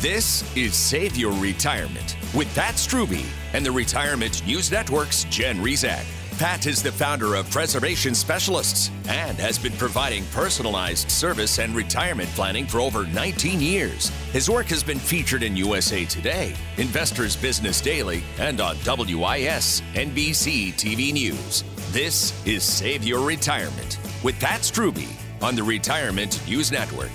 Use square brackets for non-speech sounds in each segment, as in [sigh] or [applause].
This is Save Your Retirement with Pat Strubbe and the Retirement News Network's Jen Rizak. Pat is the founder of Preservation Specialists and has been providing personalized service and retirement planning for over 19 years. His work has been featured in USA Today, Investors Business Daily, and on WIS NBC TV News. This is Save Your Retirement with Pat Strubbe on the Retirement News Network.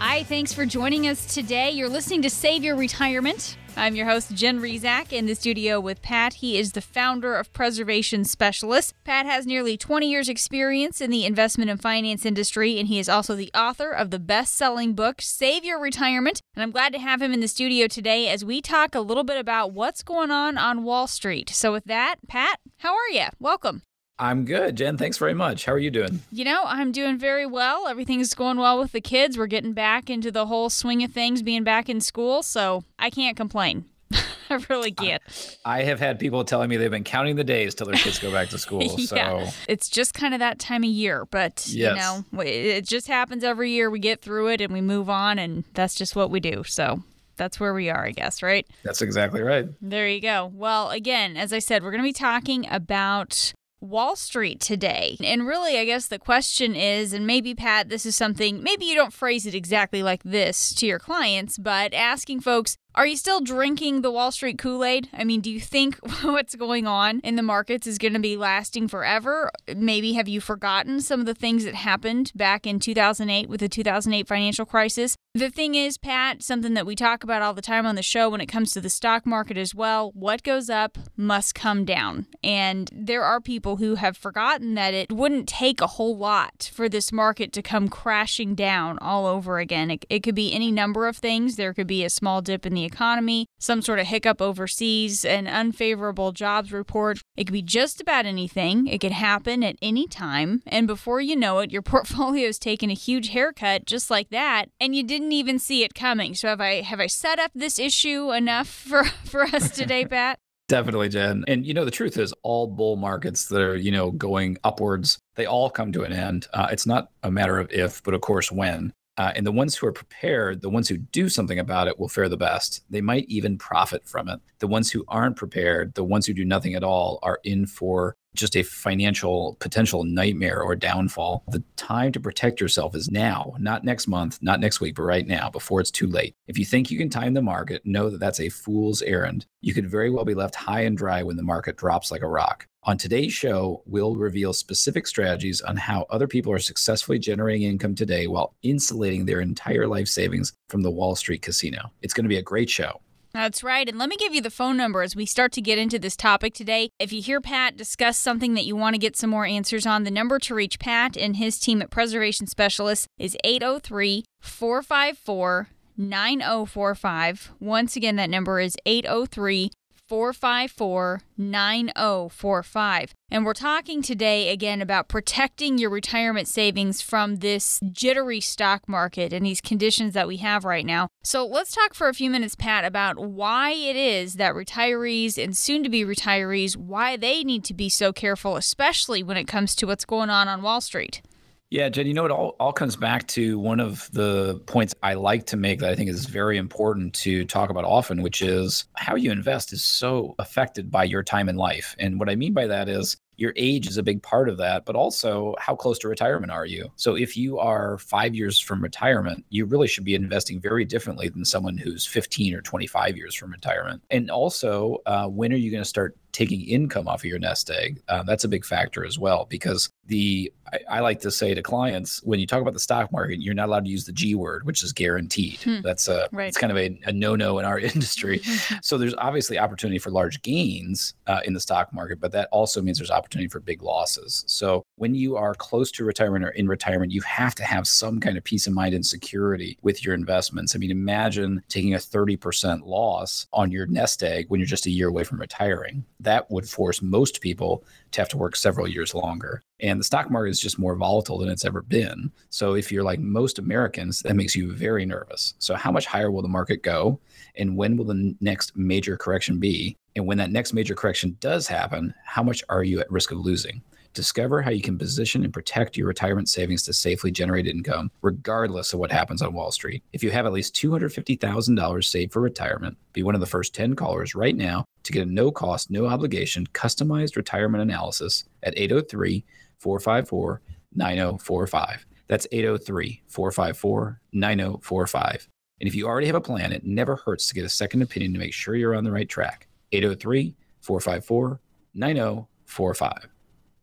Hi, thanks for joining us today. You're listening to Save Your Retirement. I'm your host, Jen Rizak, in the studio with Pat. He is the founder of Preservation Specialists. Pat has nearly 20 years' experience in the investment and finance industry, and he is also the author of the best selling book, Save Your Retirement. And I'm glad to have him in the studio today as we talk a little bit about what's going on on Wall Street. So, with that, Pat, how are you? Welcome. I'm good, Jen. Thanks very much. How are you doing? You know, I'm doing very well. Everything's going well with the kids. We're getting back into the whole swing of things, being back in school. So I can't complain. [laughs] I really can't. I, I, have had people telling me they've been counting the days till their kids go back to [laughs] school. yeah. So it's just kind of that time of year. But, yes. you know, it just happens every year. We get through it and we move on, and that's just what we do. So that's where we are, I guess, right? That's exactly right. There you go. Well, again, as I said, we're going to be talking about Wall Street today. And really, I guess the question is, and maybe, Pat, this is something, maybe you don't phrase it exactly like this to your clients, but asking folks, are you still drinking the Wall Street Kool Aid? I mean, do you think [laughs] what's going on in the markets is going to be lasting forever? Maybe have you forgotten some of the things that happened back in 2008 with the 2008 financial crisis? The thing is, Pat, something that we talk about all the time on the show when it comes to the stock market as well what goes up must come down. And there are people who have forgotten that it wouldn't take a whole lot for this market to come crashing down all over again. It, it could be any number of things. There could be a small dip in the economy, some sort of hiccup overseas, an unfavorable jobs report. It could be just about anything. It could happen at any time. And before you know it, your [laughs] portfolio is taking a huge haircut just like that, and you didn't even see it coming. So have I have I set up this issue enough [laughs] for, for us today, [laughs] Pat? Definitely, Jen. And you know, the truth is, all bull markets that are, you know, going upwards, they all come to an end. Uh, it's not a matter of if, but of course when. Uh, and the ones who are prepared, the ones who do something about it, will fare the best. They might even profit from it. The ones who aren't prepared, the ones who do nothing at all, are in for just a financial potential nightmare or downfall. The time to protect yourself is now, not next month, not next week, but right now before it's too late. If you think you can time the market, know that that's a fool's errand. You could very well be left high and dry when the market drops like a rock. On today's show, we'll reveal specific strategies on how other people are successfully generating income today while insulating their entire life savings from the Wall Street casino. It's going to be a great show. That's right. And let me give you the phone number as we start to get into this topic today. If you hear Pat discuss something that you want to get some more answers on, the number to reach Pat and his team at Preservation Specialists is 803 454 9045. Once again, that number is 803 454 9045. And we're talking today again about protecting your retirement savings from this jittery stock market and these conditions that we have right now. So let's talk for a few minutes, Pat, about why it is that retirees and soon to be retirees, why they need to be so careful, especially when it comes to what's going on on Wall Street. Yeah, Jen, you know, it all, all comes back to one of the points I like to make that I think is very important to talk about often, which is how you invest is so affected by your time in life. And what I mean by that is your age is a big part of that, but also how close to retirement are you? So if you are five years from retirement, you really should be investing very differently than someone who's 15 or 25 years from retirement. And also, uh, when are you going to start taking income off of your nest egg? Uh, that's a big factor as well, because the I, I, like to say to clients when you talk about the stock market, you're not allowed to use the G word, which is guaranteed. Hmm. That's a right. it's kind of a, a no no in our [laughs] industry. [laughs] so there's obviously opportunity for large gains uh, in the stock market, but that also means there's opportunity for big losses. So when you are close to retirement or in retirement, you have to have some kind of peace of mind and security with your investments. I mean, imagine taking a 30% loss on your nest egg when you're just a year away from retiring. That would force most people to have to work several years longer. And the stock market is just more volatile than it's ever been. So if you're like most Americans, that makes you very nervous. So how much higher will the market go? And when will the next major correction be? And when that next major correction does happen, how much are you at risk of losing? Discover how you can position and protect your retirement savings to safely generate income, regardless of what happens on Wall Street. If you have at least $250,000 saved for retirement, be one of the first 10 callers right now to get a no cost, no obligation customized retirement analysis at 803 454 9045. That's 803 454 9045. And if you already have a plan, it never hurts to get a second opinion to make sure you're on the right track. 803 454 9045.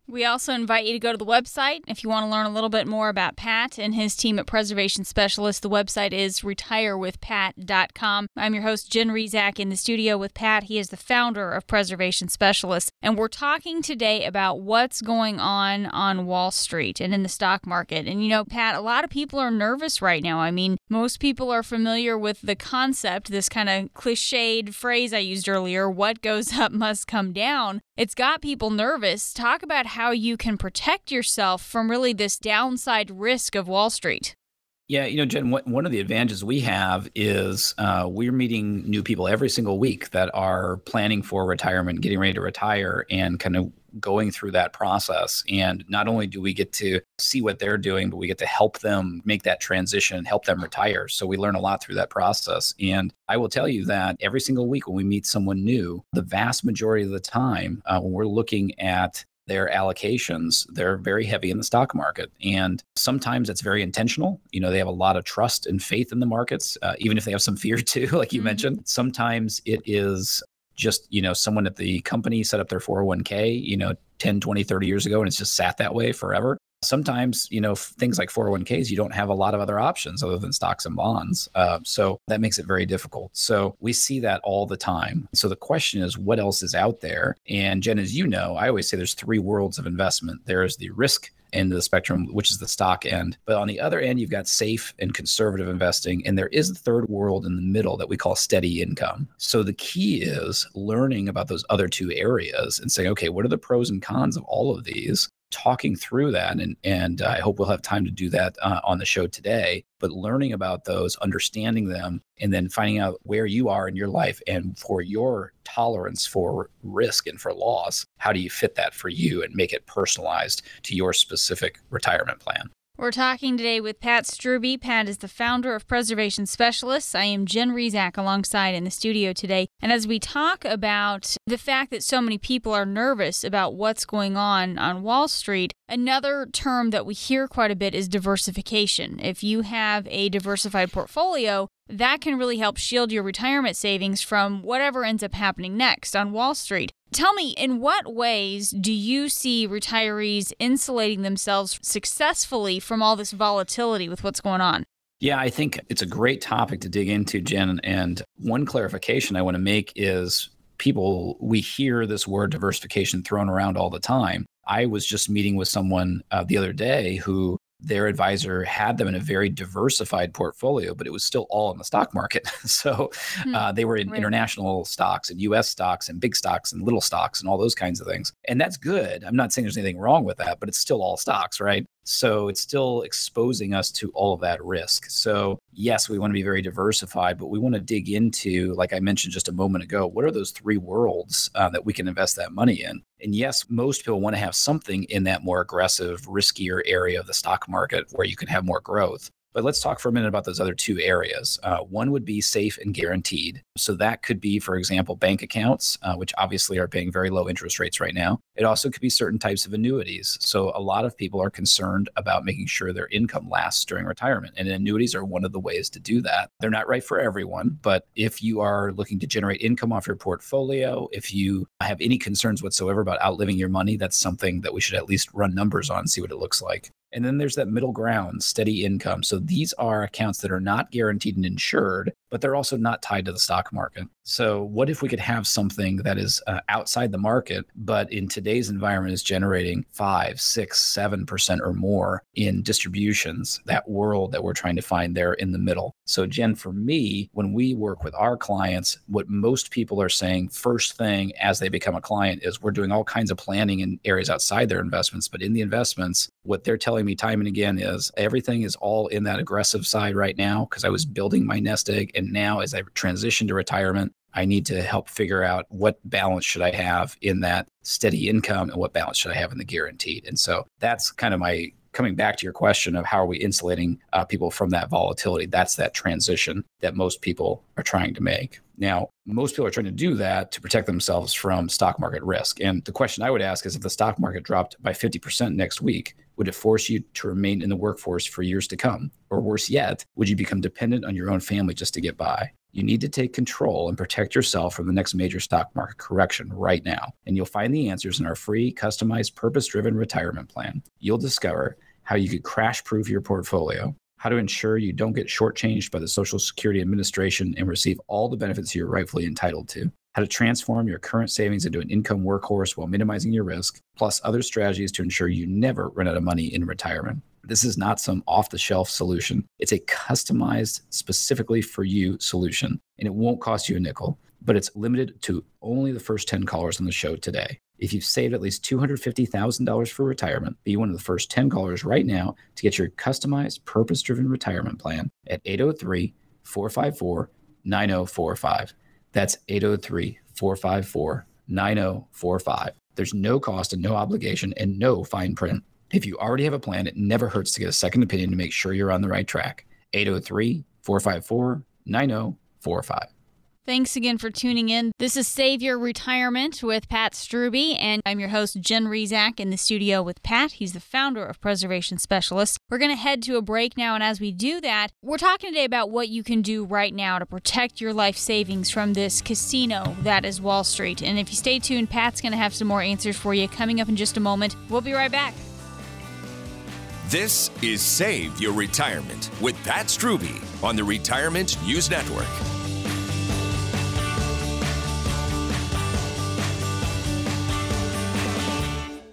We also invite you to go to the website if you want to learn a little bit more about Pat and his team at Preservation Specialists. The website is retirewithpat.com. I'm your host, Jen Rizak, in the studio with Pat. He is the founder of Preservation Specialists. And we're talking today about what's going on on Wall Street and in the stock market. And you know, Pat, a lot of people are nervous right now. I mean, most people are familiar with the concept, this kind of cliched phrase I used earlier what goes up must come down. It's got people nervous. Talk about how you can protect yourself from really this downside risk of Wall Street. Yeah, you know, Jen, one of the advantages we have is uh, we're meeting new people every single week that are planning for retirement, getting ready to retire, and kind of going through that process. And not only do we get to see what they're doing, but we get to help them make that transition, help them retire. So we learn a lot through that process. And I will tell you that every single week when we meet someone new, the vast majority of the time, uh, when we're looking at their allocations, they're very heavy in the stock market. And sometimes it's very intentional. You know, they have a lot of trust and faith in the markets, uh, even if they have some fear [laughs] too, like you mm-hmm. mentioned. Sometimes it is just, you know, someone at the company set up their 401k, you know, 10, 20, 30 years ago, and it's just sat that way forever. Sometimes you know things like 401ks you don't have a lot of other options other than stocks and bonds uh, so that makes it very difficult. So we see that all the time. So the question is what else is out there? And jen as you know i always say there's three worlds of investment. There's the risk end of the spectrum, which is the stock end. But on the other end, you've got safe and conservative investing. And there is a third world in the middle that we call steady income. So the key is learning about those other two areas and saying, okay, what are the pros and cons of all of these? Talking through that and and I hope we'll have time to do that uh, on the show today but learning about those understanding them and then finding out where you are in your life and for your tolerance for risk and for loss how do you fit that for you and make it personalized to your specific retirement plan we're talking today with Pat Strubbe. Pat is the founder of Preservation Specialists. I am Jen Rizak alongside in the studio today. And as we talk about the fact that so many people are nervous about what's going on on Wall Street, another term that we hear quite a bit is diversification. If you have a diversified portfolio, that can really help shield your retirement savings from whatever ends up happening next on Wall Street. Tell me, in what ways do you see retirees insulating themselves successfully from all this volatility with what's going on? Yeah, I think it's a great topic to dig into, Jen. And one clarification I want to make is people, we hear this word diversification thrown around all the time. I was just meeting with someone uh, the other day who their advisor had them in a very diversified portfolio, but it was still all in the stock market. [laughs] so hmm. uh, they were in right. international stocks and US stocks and big stocks and little stocks and all those kinds of things. And that's good. I'm not saying there's anything wrong with that, but it's still all stocks, right? So it's still exposing us to all of that risk. So, yes, we want to be very diversified, but we want to dig into, like I mentioned just a moment ago, what are those three worlds uh, that we can invest that money in? And yes, most people want to have something in that more aggressive, riskier area of the stock market where you can have more growth. But let's talk for a minute about those other two areas. Uh, one would be safe and guaranteed. So that could be, for example, bank accounts, uh, which obviously are paying very low interest rates right now. It also could be certain types of annuities. So a lot of people are concerned about making sure their income lasts during retirement. And annuities are one of the ways to do that. They're not right for everyone, but if you are looking to generate income off your portfolio, if you have any concerns whatsoever about outliving your money, that's something that we should at least run numbers on, see what it looks like. And then there's that middle ground, steady income. So these are accounts that are not guaranteed and insured, but they're also not tied to the stock market. So, what if we could have something that is uh, outside the market, but in today's environment is generating five, six, seven percent or more in distributions? That world that we're trying to find there in the middle. So, Jen, for me, when we work with our clients, what most people are saying first thing as they become a client is we're doing all kinds of planning in areas outside their investments, but in the investments, what they're telling me time and again is everything is all in that aggressive side right now because I was building my nest egg. And now, as I transition to retirement, I need to help figure out what balance should I have in that steady income and what balance should I have in the guaranteed. And so that's kind of my coming back to your question of how are we insulating uh, people from that volatility that's that transition that most people are trying to make now most people are trying to do that to protect themselves from stock market risk and the question i would ask is if the stock market dropped by 50% next week would it force you to remain in the workforce for years to come or worse yet would you become dependent on your own family just to get by you need to take control and protect yourself from the next major stock market correction right now. And you'll find the answers in our free, customized, purpose driven retirement plan. You'll discover how you could crash proof your portfolio, how to ensure you don't get shortchanged by the Social Security Administration and receive all the benefits you're rightfully entitled to, how to transform your current savings into an income workhorse while minimizing your risk, plus other strategies to ensure you never run out of money in retirement. This is not some off the shelf solution. It's a customized, specifically for you solution, and it won't cost you a nickel, but it's limited to only the first 10 callers on the show today. If you've saved at least $250,000 for retirement, be one of the first 10 callers right now to get your customized, purpose driven retirement plan at 803 454 9045. That's 803 454 9045. There's no cost and no obligation and no fine print. If you already have a plan, it never hurts to get a second opinion to make sure you're on the right track. 803 454 9045. Thanks again for tuning in. This is Save Your Retirement with Pat Strubbe, and I'm your host, Jen Rizak, in the studio with Pat. He's the founder of Preservation Specialists. We're going to head to a break now, and as we do that, we're talking today about what you can do right now to protect your life savings from this casino that is Wall Street. And if you stay tuned, Pat's going to have some more answers for you coming up in just a moment. We'll be right back. This is Save Your Retirement with Pat Strubbe on the Retirement News Network.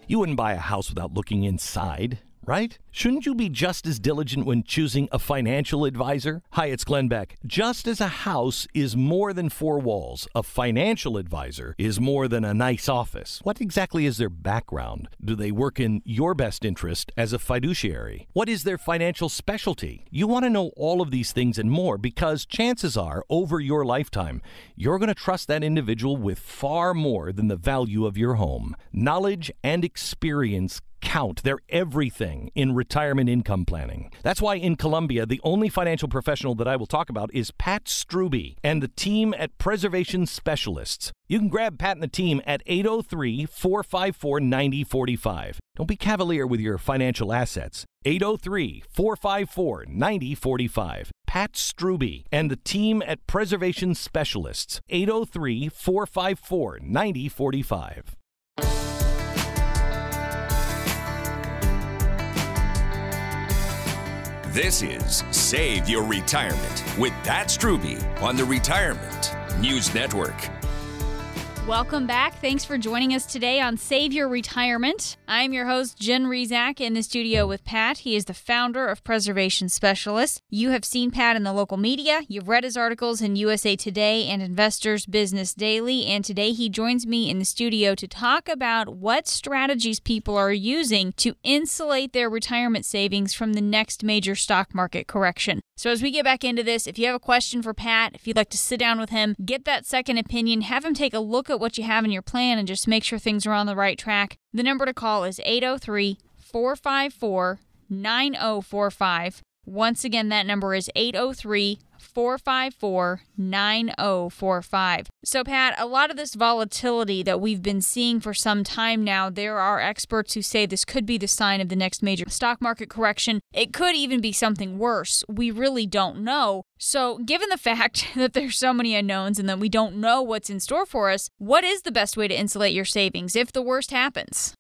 You wouldn't buy a house without looking inside, right? Shouldn't you be just as diligent when choosing a financial advisor? Hi, it's Glenn Beck. Just as a house is more than four walls, a financial advisor is more than a nice office. What exactly is their background? Do they work in your best interest as a fiduciary? What is their financial specialty? You want to know all of these things and more because chances are, over your lifetime, you're going to trust that individual with far more than the value of your home. Knowledge and experience count. They're everything in retirement income planning. That's why in Columbia, the only financial professional that I will talk about is Pat Strubbe and the team at Preservation Specialists. You can grab Pat and the team at 803 454 9045. Don't be cavalier with your financial assets. 803 454 9045. Pat Strubbe and the team at Preservation Specialists. 803 454 9045. This is Save Your Retirement with Pat Strubbe on the Retirement News Network. Welcome back. Thanks for joining us today on Save Your Retirement. I'm your host, Jen Rizak, in the studio with Pat. He is the founder of Preservation Specialists. You have seen Pat in the local media. You've read his articles in USA Today and Investors Business Daily. And today he joins me in the studio to talk about what strategies people are using to insulate their retirement savings from the next major stock market correction. So, as we get back into this, if you have a question for Pat, if you'd like to sit down with him, get that second opinion, have him take a look at what you have in your plan and just make sure things are on the right track, the number to call is 803 454 9045. Once again, that number is 803 454 9045. So, Pat, a lot of this volatility that we've been seeing for some time now, there are experts who say this could be the sign of the next major stock market correction. It could even be something worse. We really don't know. So, given the [laughs] fact that there's so many unknowns and that we don't know what's in store for us, what is the best way to insulate your savings if the worst happens?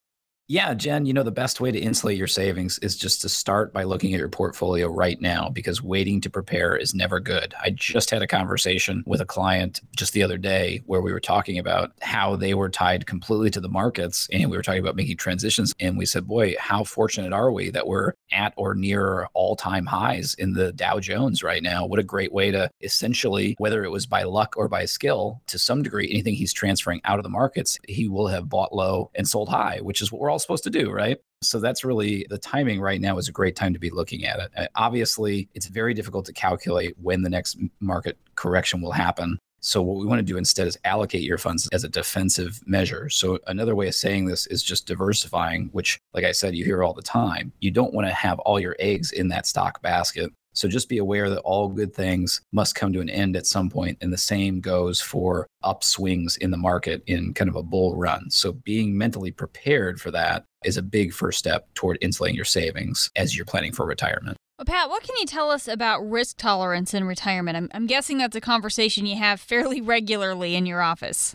Yeah, Jen, you know, the best way to insulate your savings is just to start by looking at your portfolio right now because waiting to prepare is never good. I just had a conversation with a client just the other day where we were talking about how they were tied completely to the markets and we were talking about making transitions. And we said, boy, how fortunate are we that we're at or near all time highs in the Dow Jones right now? What a great way to essentially, whether it was by luck or by skill, to some degree, anything he's transferring out of the markets, he will have bought low and sold high, which is what we're all supposed to do, right? So that's really the timing right now is a great time to be looking at it. Uh, obviously, it's very difficult to calculate when the next market correction will happen. So, what we want to do instead is allocate your funds as a defensive measure. So, another way of saying this is just diversifying, which, like I said, you hear all the time. You don't want to have all your eggs in that stock basket. So just be aware that all good things must come to an end at some point, and the same goes for upswings in the market in kind of a bull run. So being mentally prepared for that is a big first step toward insulating your savings as you're planning for retirement. Well, Pat, what can you tell us about risk tolerance in retirement? I'm, I'm guessing that's a conversation you have [laughs] fairly regularly in your office.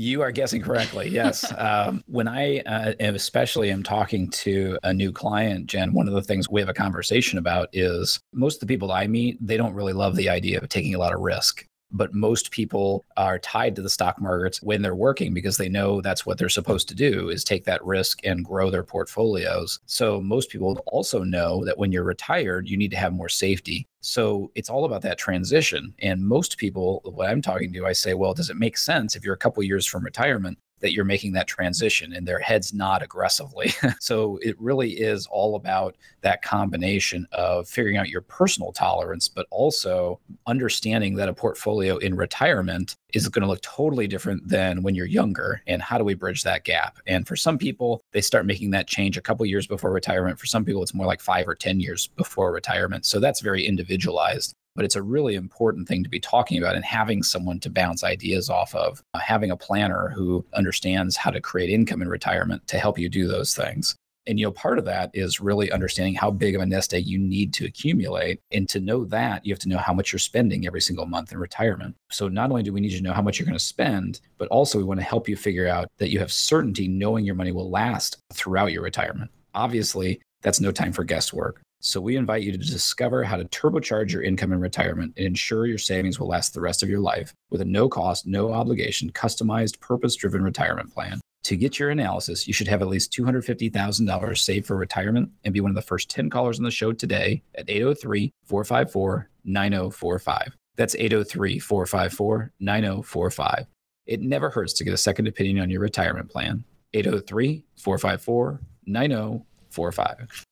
You are guessing correctly. Yes. [laughs] um, when I uh, especially am talking to a new client, Jen, one of the things we have a conversation about is most of the people I meet, they don't really love the idea of taking a lot of risk but most people are tied to the stock markets when they're working because they know that's what they're supposed to do is take that risk and grow their portfolios. So most people also know that when you're retired, you need to have more safety. So it's all about that transition. And most people, what I'm talking to, I say, well, does it make sense if you're a couple years from retirement that you're making that transition and their heads nod aggressively. [laughs] so it really is all about that combination of figuring out your personal tolerance, but also understanding that a portfolio in retirement is going to look totally different than when you're younger. And how do we bridge that gap? And for some people, they start making that change a couple years before retirement. For some people, it's more like five or 10 years before retirement. So that's very individualized but it's a really important thing to be talking about and having someone to bounce ideas off of, uh, having a planner who understands how to create income in retirement to help you do those things. And you know, part of that is really understanding how big of a nest egg you need to accumulate. And to know that, you have to know how much you're spending every single month in retirement. So not only do we need to know how much you're going to spend, but also we want to help you figure out that you have certainty knowing your money will last throughout your retirement. Obviously, that's no time for guesswork. So we invite you to discover how to turbocharge your income in retirement and ensure your savings will last the rest of your life with a no cost, no obligation, customized, purpose driven retirement plan. To get your analysis, you should have at least $250,000 saved for retirement and be one of the first 10 callers on the show today at 803 454 9045. That's 803 454 9045. It never hurts to get a second opinion on your retirement plan. 803 454 9045.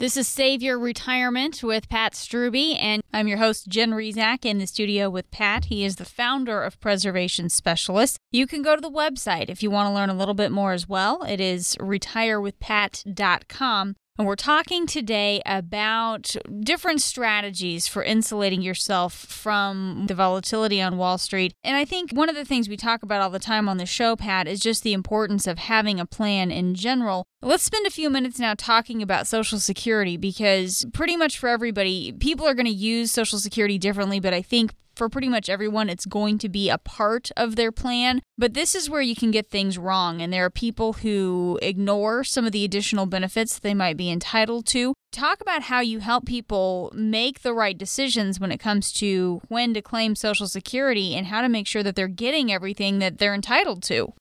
This is Save Your Retirement with Pat Strubbe, and I'm your host, Jen Rizak, in the studio with Pat. He is the founder of Preservation Specialist. You can go to the website if you want to learn a little bit more as well. It is retirewithpat.com. And we're talking today about different strategies for insulating yourself from the volatility on Wall Street. And I think one of the things we talk about all the time on the show, Pat, is just the importance of having a plan in general. Let's spend a few minutes now talking about Social Security because pretty much for everybody, people are going to use Social Security differently, but I think for pretty much everyone, it's going to be a part of their plan. But this is where you can get things wrong. And there are people who ignore some of the additional benefits they might be entitled to. Talk about how you help people make the right decisions when it comes to when to claim Social Security and how to make sure that they're getting everything that they're entitled to.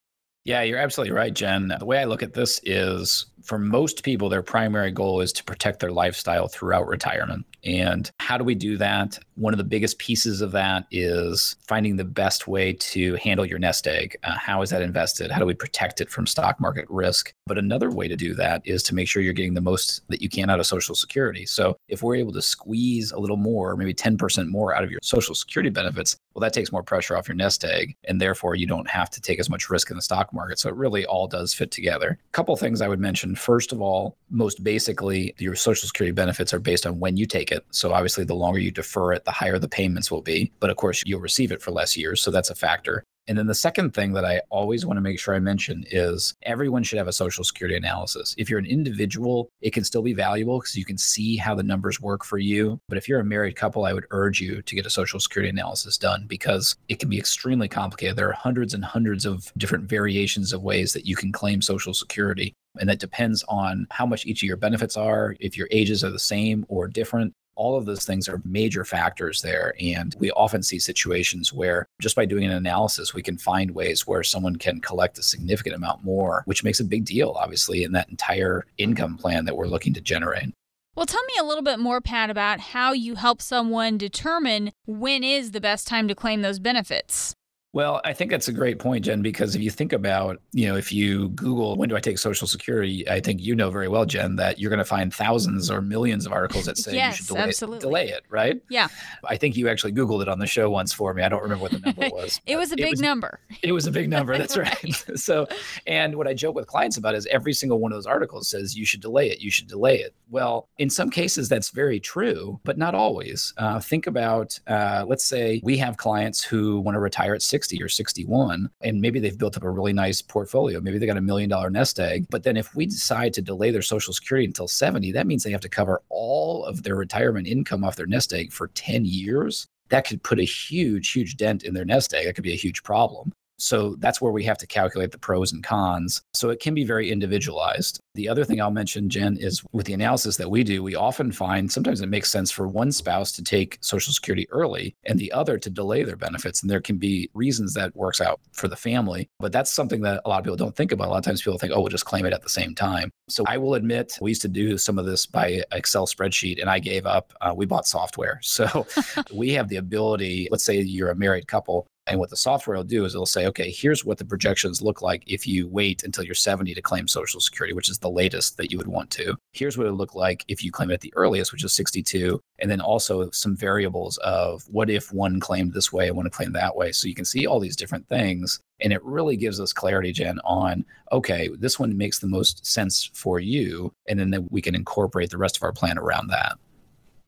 Yeah, you're absolutely right, Jen. The way I look at this is for most people, their primary goal is to protect their lifestyle throughout retirement. And how do we do that? One of the biggest pieces of that is finding the best way to handle your nest egg. Uh, how is that invested? How do we protect it from stock market risk? But another way to do that is to make sure you're getting the most that you can out of Social Security. So if we're able to squeeze a little more, maybe 10% more out of your Social Security benefits, well, that takes more pressure off your nest egg. And therefore, you don't have to take as much risk in the stock market. So it really all does fit together. A couple things I would mention. First of all, most basically, your Social Security benefits are based on when you take it. So obviously, the longer you defer it, the higher the payments will be. But of course, you'll receive it for less years. So that's a factor. And then the second thing that I always want to make sure I mention is everyone should have a social security analysis. If you're an individual, it can still be valuable because you can see how the numbers work for you. But if you're a married couple, I would urge you to get a social security analysis done because it can be extremely complicated. There are hundreds and hundreds of different variations of ways that you can claim social security. And that depends on how much each of your benefits are, if your ages are the same or different. All of those things are major factors there. And we often see situations where just by doing an analysis, we can find ways where someone can collect a significant amount more, which makes a big deal, obviously, in that entire income plan that we're looking to generate. Well, tell me a little bit more, Pat, about how you help someone determine when is the best time to claim those benefits. Well, I think that's a great point, Jen, because if you think about, you know, if you Google when do I take Social Security, I think you know very well, Jen, that you're going to find thousands or millions of articles that say yes, you should delay, absolutely. It, delay it, right? Yeah. I think you actually Googled it on the show once for me. I don't remember what the number [laughs] was. it was a big was, number. It was a big [laughs] number. That's right. [laughs] so, and what I joke with clients about is every single one of those articles says you should delay it. You should delay it. Well, in some cases, that's very true, but not always. Uh, think about, uh, let's say we have clients who want to retire at 60 or 61 and maybe they've built up a really nice portfolio. Maybe they got a million dollar nest egg. But then if we decide to delay their Social Security until 70, that means they have to cover all of their retirement income off their nest egg for 10 years. That could put a huge, huge dent in their nest egg. That could be a huge problem. So that's where we have to calculate the pros and cons. So it can be very individualized. The other thing I'll mention, Jen, is with the analysis that we do, we often find sometimes it makes sense for one spouse to take Social Security early and the other to delay their benefits. And there can be reasons that works out for the family. But that's something that a lot of people don't think about. A lot of times people think, oh, we'll just claim it at the same time. So I will admit, we used to do some of this by Excel spreadsheet and I gave up. Uh, we bought software. [laughs] So we have the ability, let's say you're a married couple, and what the software will do is it'll say, okay, here's what the projections look like if you wait until you're 70 to claim Social Security, which is the latest that you would want to. Here's what it would look like if you claim it at the earliest, which is 62. And then also some variables of what if one claimed this way and one claimed that way. So you can see all these different things. And it really gives us clarity, Jen, on, okay, this one makes the most sense for you. And then we can incorporate the rest of our plan around that.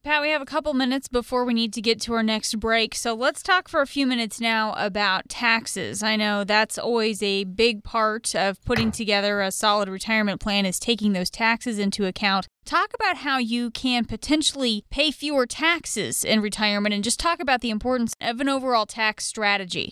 Pat, we have a couple minutes before we need to get to our next break. So let's talk for a few minutes now about taxes. I know that's always a big part of putting together a solid retirement plan is taking those taxes into account. Talk about how you can potentially pay fewer taxes in retirement and just talk about the importance of an overall tax strategy.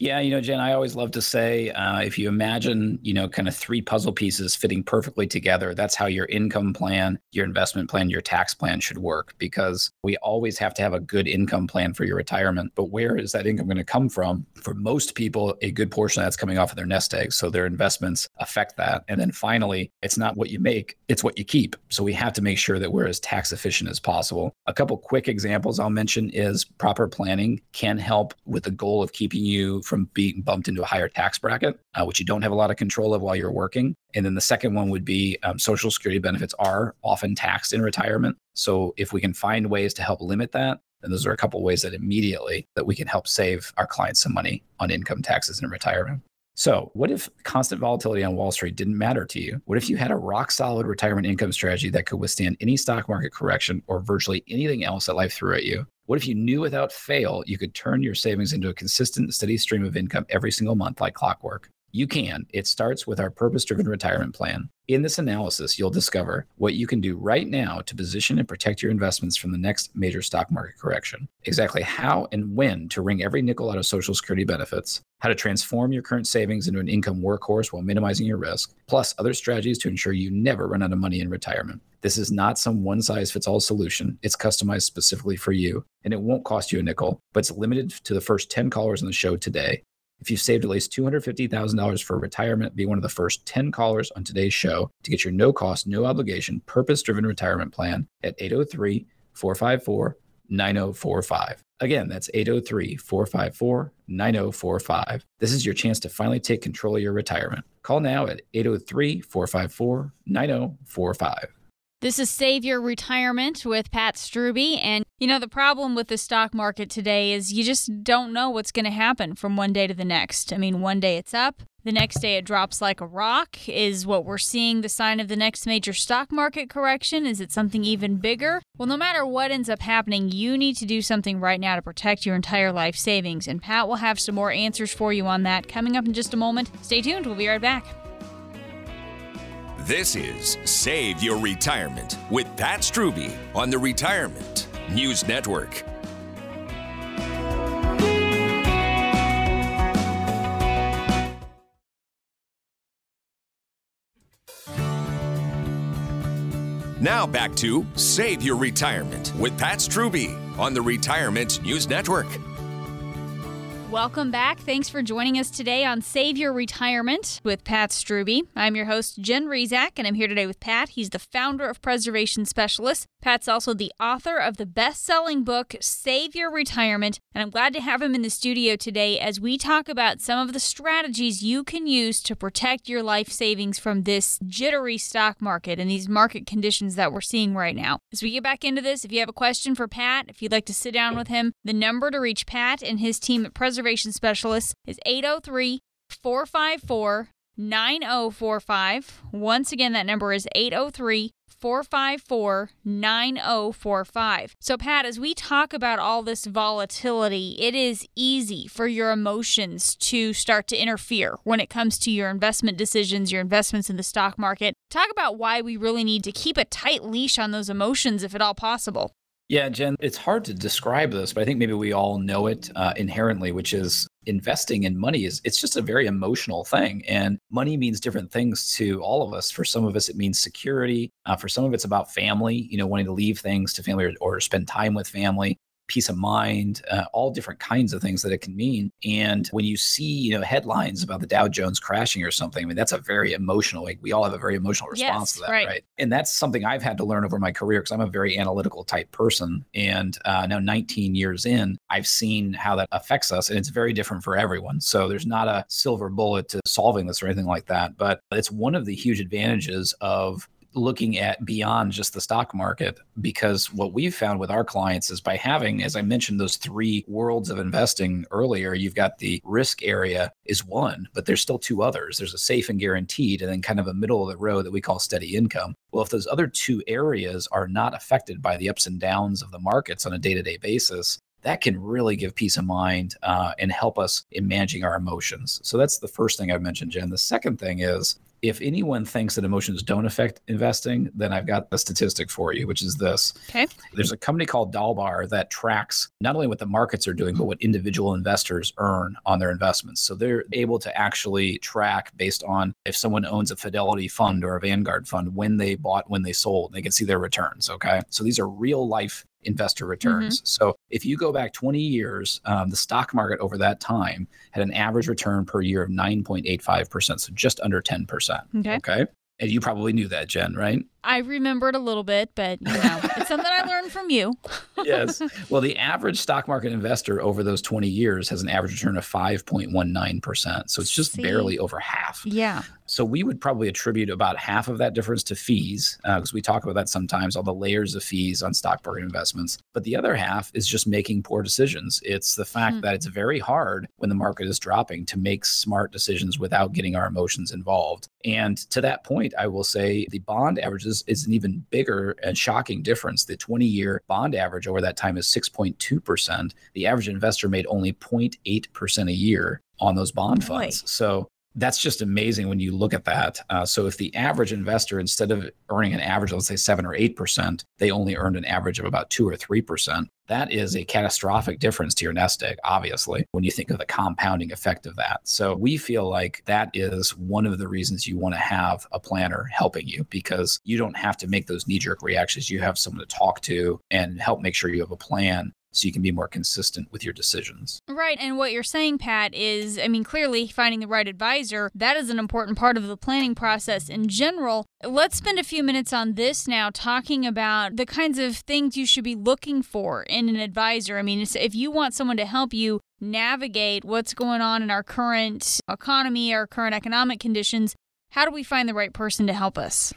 Yeah, you know, Jen, I always love to say uh, if you imagine, you know, kind of three puzzle pieces fitting perfectly together, that's how your income plan, your investment plan, your tax plan should work because we always have to have a good income plan for your retirement. But where is that income going to come from? For most people, a good portion of that's coming off of their nest egg. So their investments affect that. And then finally, it's not what you make, it's what you keep. So we have to make sure that we're as tax efficient as possible. A couple quick examples I'll mention is proper planning can help with the goal of keeping you from being bumped into a higher tax bracket, uh, which you don't have a lot of control of while you're working. And then the second one would be um, Social Security benefits are often taxed in retirement. So if we can find ways to help limit that, then those are a couple ways that immediately that we can help save our clients some money on income taxes in retirement. So, what if constant volatility on Wall Street didn't matter to you? What if you had a rock solid retirement income strategy that could withstand any stock market correction or virtually anything else that life threw at you? What if you knew without fail you could turn your savings into a consistent, steady stream of income every single month like clockwork? You can. It starts with our purpose driven retirement plan. In this analysis, you'll discover what you can do right now to position and protect your investments from the next major stock market correction. Exactly how and when to wring every nickel out of Social Security benefits, how to transform your current savings into an income workhorse while minimizing your risk, plus other strategies to ensure you never run out of money in retirement. This is not some one size fits all solution. It's customized specifically for you, and it won't cost you a nickel, but it's limited to the first 10 callers on the show today. If you've saved at least $250,000 for retirement, be one of the first 10 callers on today's show to get your no cost, no obligation, purpose driven retirement plan at 803 454 9045. Again, that's 803 454 9045. This is your chance to finally take control of your retirement. Call now at 803 454 9045. This is Save Your Retirement with Pat Strubbe. And, you know, the problem with the stock market today is you just don't know what's going to happen from one day to the next. I mean, one day it's up, the next day it drops like a rock. Is what we're seeing the sign of the next major stock market correction? Is it something even bigger? Well, no matter what ends up happening, you need to do something right now to protect your entire life savings. And Pat will have some more answers for you on that coming up in just a moment. Stay tuned, we'll be right back. This is Save Your Retirement with Pat Strubbe on the Retirement News Network. Now back to Save Your Retirement with Pat Strubbe on the Retirement News Network. Welcome back. Thanks for joining us today on Save Your Retirement with Pat Strubbe. I'm your host, Jen Rizak, and I'm here today with Pat. He's the founder of Preservation Specialists. Pat's also the author of the best selling book, Save Your Retirement. And I'm glad to have him in the studio today as we talk about some of the strategies you can use to protect your life savings from this jittery stock market and these market conditions that we're seeing right now. As we get back into this, if you have a question for Pat, if you'd like to sit down with him, the number to reach Pat and his team at Preservation Preservation Specialist is 803 454 9045. Once again, that number is 803 454 9045. So, Pat, as we talk about all this volatility, it is easy for your emotions to start to interfere when it comes to your investment decisions, your investments in the stock market. Talk about why we really need to keep a tight leash on those emotions if at all possible. Yeah, Jen, it's hard to describe this, but I think maybe we all know it uh, inherently, which is investing in money is it's just a very emotional thing and money means different things to all of us. For some of us it means security. Uh, for some of it's about family you know wanting to leave things to family or, or spend time with family peace of mind, uh, all different kinds of things that it can mean. And when you see, you know, headlines about the Dow Jones crashing or something, I mean, that's a very emotional, like we all have a very emotional response yes, to that, right. right. And that's something I've had to learn over my career because I'm a very analytical type person. And uh, now 19 years in, I've seen how that affects us. And it's very different for everyone. So there's not a silver bullet to solving this or anything like that. But it's one of the huge advantages of looking at beyond just the stock market because what we've found with our clients is by having as i mentioned those three worlds of investing earlier you've got the risk area is one but there's still two others there's a safe and guaranteed and then kind of a middle of the road that we call steady income well if those other two areas are not affected by the ups and downs of the markets on a day-to-day basis that can really give peace of mind uh, and help us in managing our emotions. So that's the first thing I mentioned, Jen. The second thing is if anyone thinks that emotions don't affect investing, then I've got a statistic for you, which is this. Okay. There's a company called Dalbar that tracks not only what the markets are doing, but what individual investors earn on their investments. So they're able to actually track based on if someone owns a Fidelity fund or a Vanguard fund, when they bought, when they sold, they can see their returns. Okay. So these are real life investor returns. Mm-hmm. So if you go back 20 years, um, the stock market over that time had an average return per year of 9.85%, so just under 10%. Okay. Okay. And you probably knew that, Jen, right? I remembered a little bit, but you know, it's something I learned from you. [laughs] yes. [laughs] Well, the average stock market investor over those 20 years has an average return of 5.19%. So it's just See? barely over half. Yeah. So we would probably attribute about half of that difference to fees, because uh, we talk about that sometimes, all the layers of fees on stock market investments. But the other half is just making poor decisions. It's the fact hmm. that it's very hard when the market is dropping to make smart decisions without getting our emotions involved. And to that point, I will say the bond averages is, is an even bigger and shocking difference. The 20 year bond average over that time is 6.2%. The average investor made only 0.8% a year on those bond funds. So that's just amazing when you look at that. Uh, so if the average investor, instead of earning an average, let's say seven or eight percent, they only earned an average of about two or three percent. That is a catastrophic difference to your nest egg, obviously, when you think of the compounding effect of that. So we feel like that is one of the reasons you want to have a planner helping you because you don't have to make those knee jerk reactions. You have someone to talk to and help make sure you have a plan so you can be more consistent with your decisions. Right. And what you're saying, Pat, is I mean, clearly finding the right advisor, that is an important part of the planning process in general. Let's spend a few minutes on this now, talking about the kinds of things you should be looking for in an advisor. I mean, if you want someone to help you navigate what's going on in our current economy, our current economic conditions, how do we find the right person to help us?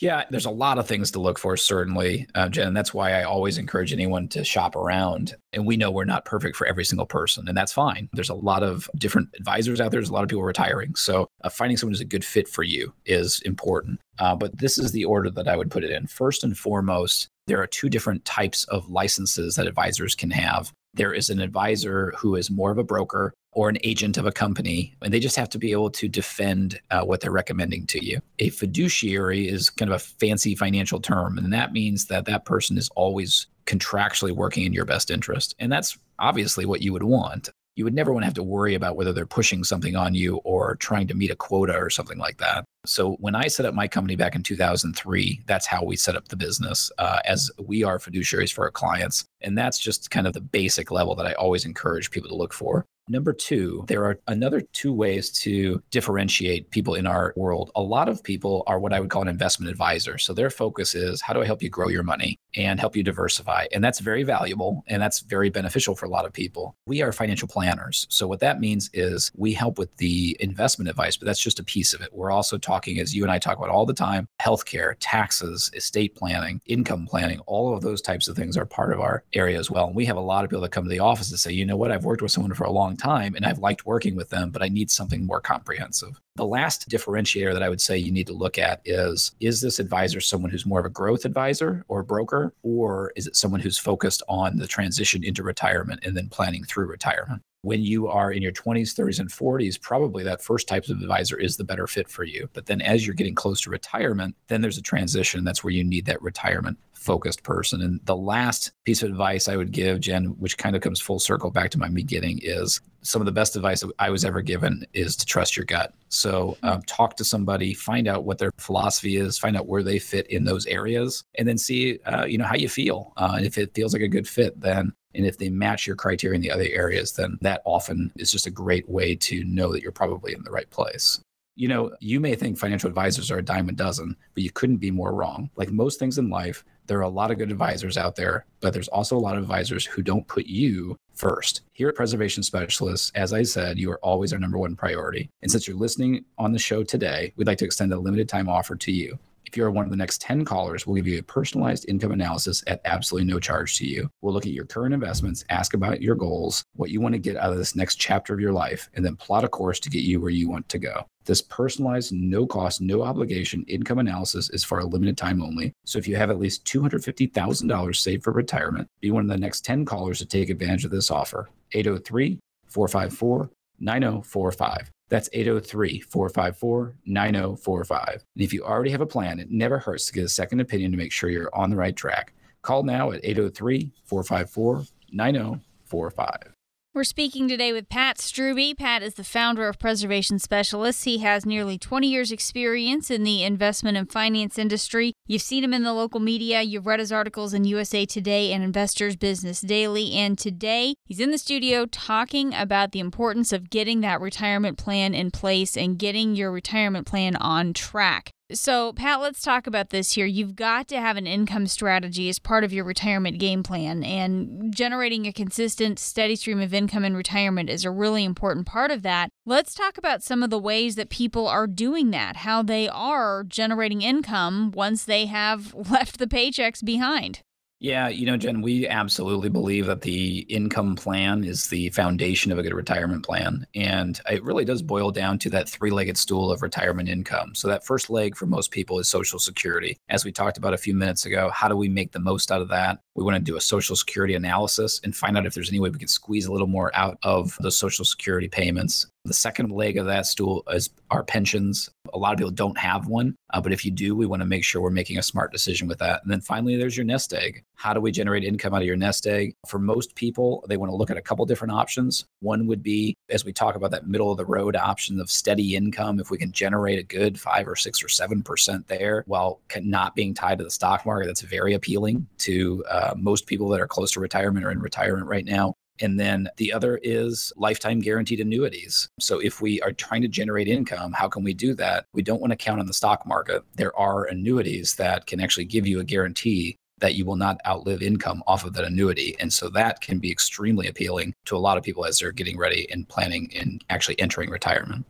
Yeah, there's a lot of things to look for, certainly, uh, Jen. That's why I always encourage anyone to shop around. And we know we're not perfect for every single person, and that's fine. There's a lot of different advisors out there. There's a lot of people retiring. So uh, finding someone who's a good fit for you is important. Uh, but this is the order that I would put it in. First and foremost, there are two different types of licenses that advisors can have. There is an advisor who is more of a broker or an agent of a company, and they just have to be able to defend uh, what they're recommending to you. A fiduciary is kind of a fancy financial term, and that means that that person is always contractually working in your best interest. And that's obviously what you would want. You would never want to have to worry about whether they're pushing something on you or trying to meet a quota or something like that. So when I set up my company back in 2003, that's how we set up the business uh, as we are fiduciaries for our clients. And that's just kind of the basic level that I always encourage people to look for. Number two, there are another two ways to differentiate people in our world. A lot of people are what I would call an investment advisor. So their focus is how do I help you grow your money and help you diversify? And that's very valuable and that's very beneficial for a lot of people. We are financial planners. So what that means is we help with the investment advice, but that's just a piece of it. We're also talking, as you and I talk about all the time, healthcare, taxes, estate planning, income planning, all of those types of things are part of our area as well. And we have a lot of people that come to the office and say, you know what, I've worked with someone for a long time and I've liked working with them, but I need something more comprehensive. The last differentiator that I would say you need to look at is is this advisor someone who's more of a growth advisor or broker, or is it someone who's focused on the transition into retirement and then planning through retirement? When you are in your 20s, 30s, and 40s, probably that first type of advisor is the better fit for you. But then as you're getting close to retirement, then there's a transition. That's where you need that retirement focused person. And the last piece of advice I would give, Jen, which kind of comes full circle back to my beginning, is some of the best advice I was ever given is to trust your gut. So hmm. um, talk to somebody, find out what their philosophy is, find out where they fit in those areas, and then see, uh, you know, how you feel. Uh, and if it feels like a good fit, then and if they match your criteria in the other areas, then that often is just a great way to know that you're probably in the right place you know, you may think financial advisors are a dime a dozen, but you couldn't be more wrong. Like most things in life, there are a lot of good advisors out there, but there's also a lot of advisors who don't put you first. Here at Preservation Specialists, as I said, you are always our number one priority. And since you're listening on the show today, we'd like to extend a limited time offer to you. If you're one of the next 10 callers, we'll give you a personalized income analysis at absolutely no charge to you. We'll look at your current investments, ask about your goals, what you want to get out of this next chapter of your life, and then plot a course to get you where you want to go. This personalized, no cost, no obligation income analysis is for a limited time only. So if you have at least $250,000 saved for retirement, be one of the next 10 callers to take advantage of this offer. 803 454 9045. That's 803 454 9045. And if you already have a plan, it never hurts to get a second opinion to make sure you're on the right track. Call now at 803 454 9045. We're speaking today with Pat Strubbe. Pat is the founder of Preservation Specialists. He has nearly 20 years' experience in the investment and finance industry. You've seen him in the local media. You've read his articles in USA Today and Investors Business Daily. And today, he's in the studio talking about the importance of getting that retirement plan in place and getting your retirement plan on track. So, Pat, let's talk about this here. You've got to have an income strategy as part of your retirement game plan, and generating a consistent, steady stream of income in retirement is a really important part of that. Let's talk about some of the ways that people are doing that, how they are generating income once they have [laughs] left the paychecks behind. Yeah, you know, Jen, we absolutely believe that the income plan is the foundation of a good retirement plan. And it really does boil down to that three legged stool of retirement income. So, that first leg for most people is Social Security. As we talked about a few minutes ago, how do we make the most out of that? We want to do a Social Security analysis and find out if there's any way we can squeeze a little more out of those Social Security payments. The second leg of that stool is our pensions. A lot of people don't have one, uh, but if you do, we want to make sure we're making a smart decision with that. And then finally, there's your nest egg. How do we generate income out of your nest egg? For most people, they want to look at a couple different options. One would be, as we talk about that middle of the road option of steady income, if we can generate a good five or six or seven percent there while not being tied to the stock market, that's very appealing to uh, most people that are close to retirement or in retirement right now. And then the other is lifetime guaranteed annuities. So if we are trying to generate income, how can we do that? We don't want to count on the stock market. There are annuities that can actually give you a guarantee that you will not outlive income off of that annuity. And so that can be extremely appealing to a lot of people as they're getting ready and planning and actually entering retirement.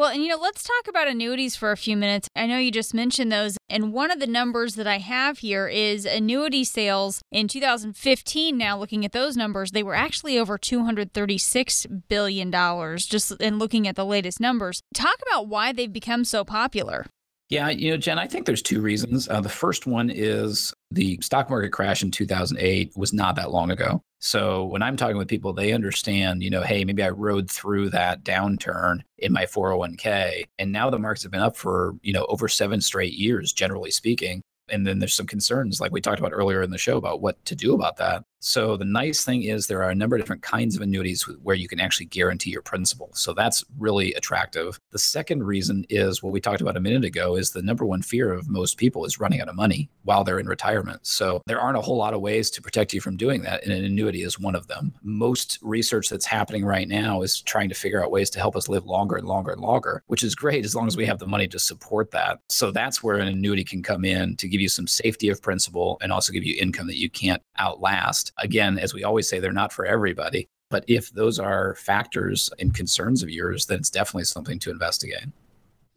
Well, and you know, let's talk about annuities for a few minutes. I know you just mentioned those. And one of the numbers that I have here is annuity sales in 2015. Now, looking at those numbers, they were actually over $236 billion, just in looking at the latest numbers. Talk about why they've become so popular. Yeah, you know, Jen, I think there's two reasons. Uh, the first one is the stock market crash in 2008 was not that long ago. So when I'm talking with people, they understand, you know, hey, maybe I rode through that downturn in my 401k. And now the markets have been up for, you know, over seven straight years, generally speaking. And then there's some concerns, like we talked about earlier in the show, about what to do about that. So the nice thing is there are a number of different kinds of annuities where you can actually guarantee your principal. So that's really attractive. The second reason is what we talked about a minute ago is the number one fear of most people is running out of money while they're in retirement. So there aren't a whole lot of ways to protect you from doing that and an annuity is one of them. Most research that's happening right now is trying to figure out ways to help us live longer and longer and longer, which is great as long as we have the money to support that. So that's where an annuity can come in to give you some safety of principal and also give you income that you can't outlast. Again, as we always say, they're not for everybody. But if those are factors and concerns of yours, then it's definitely something to investigate.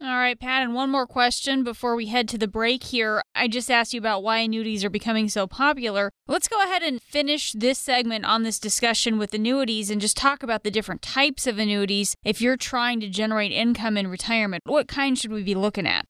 All right, Pat, and one more question before we head to the break here. I just asked you about why annuities are becoming so popular. Let's go ahead and finish this segment on this discussion with annuities and just talk about the different types of annuities. If you're trying to generate income in retirement, what kind should we be looking at?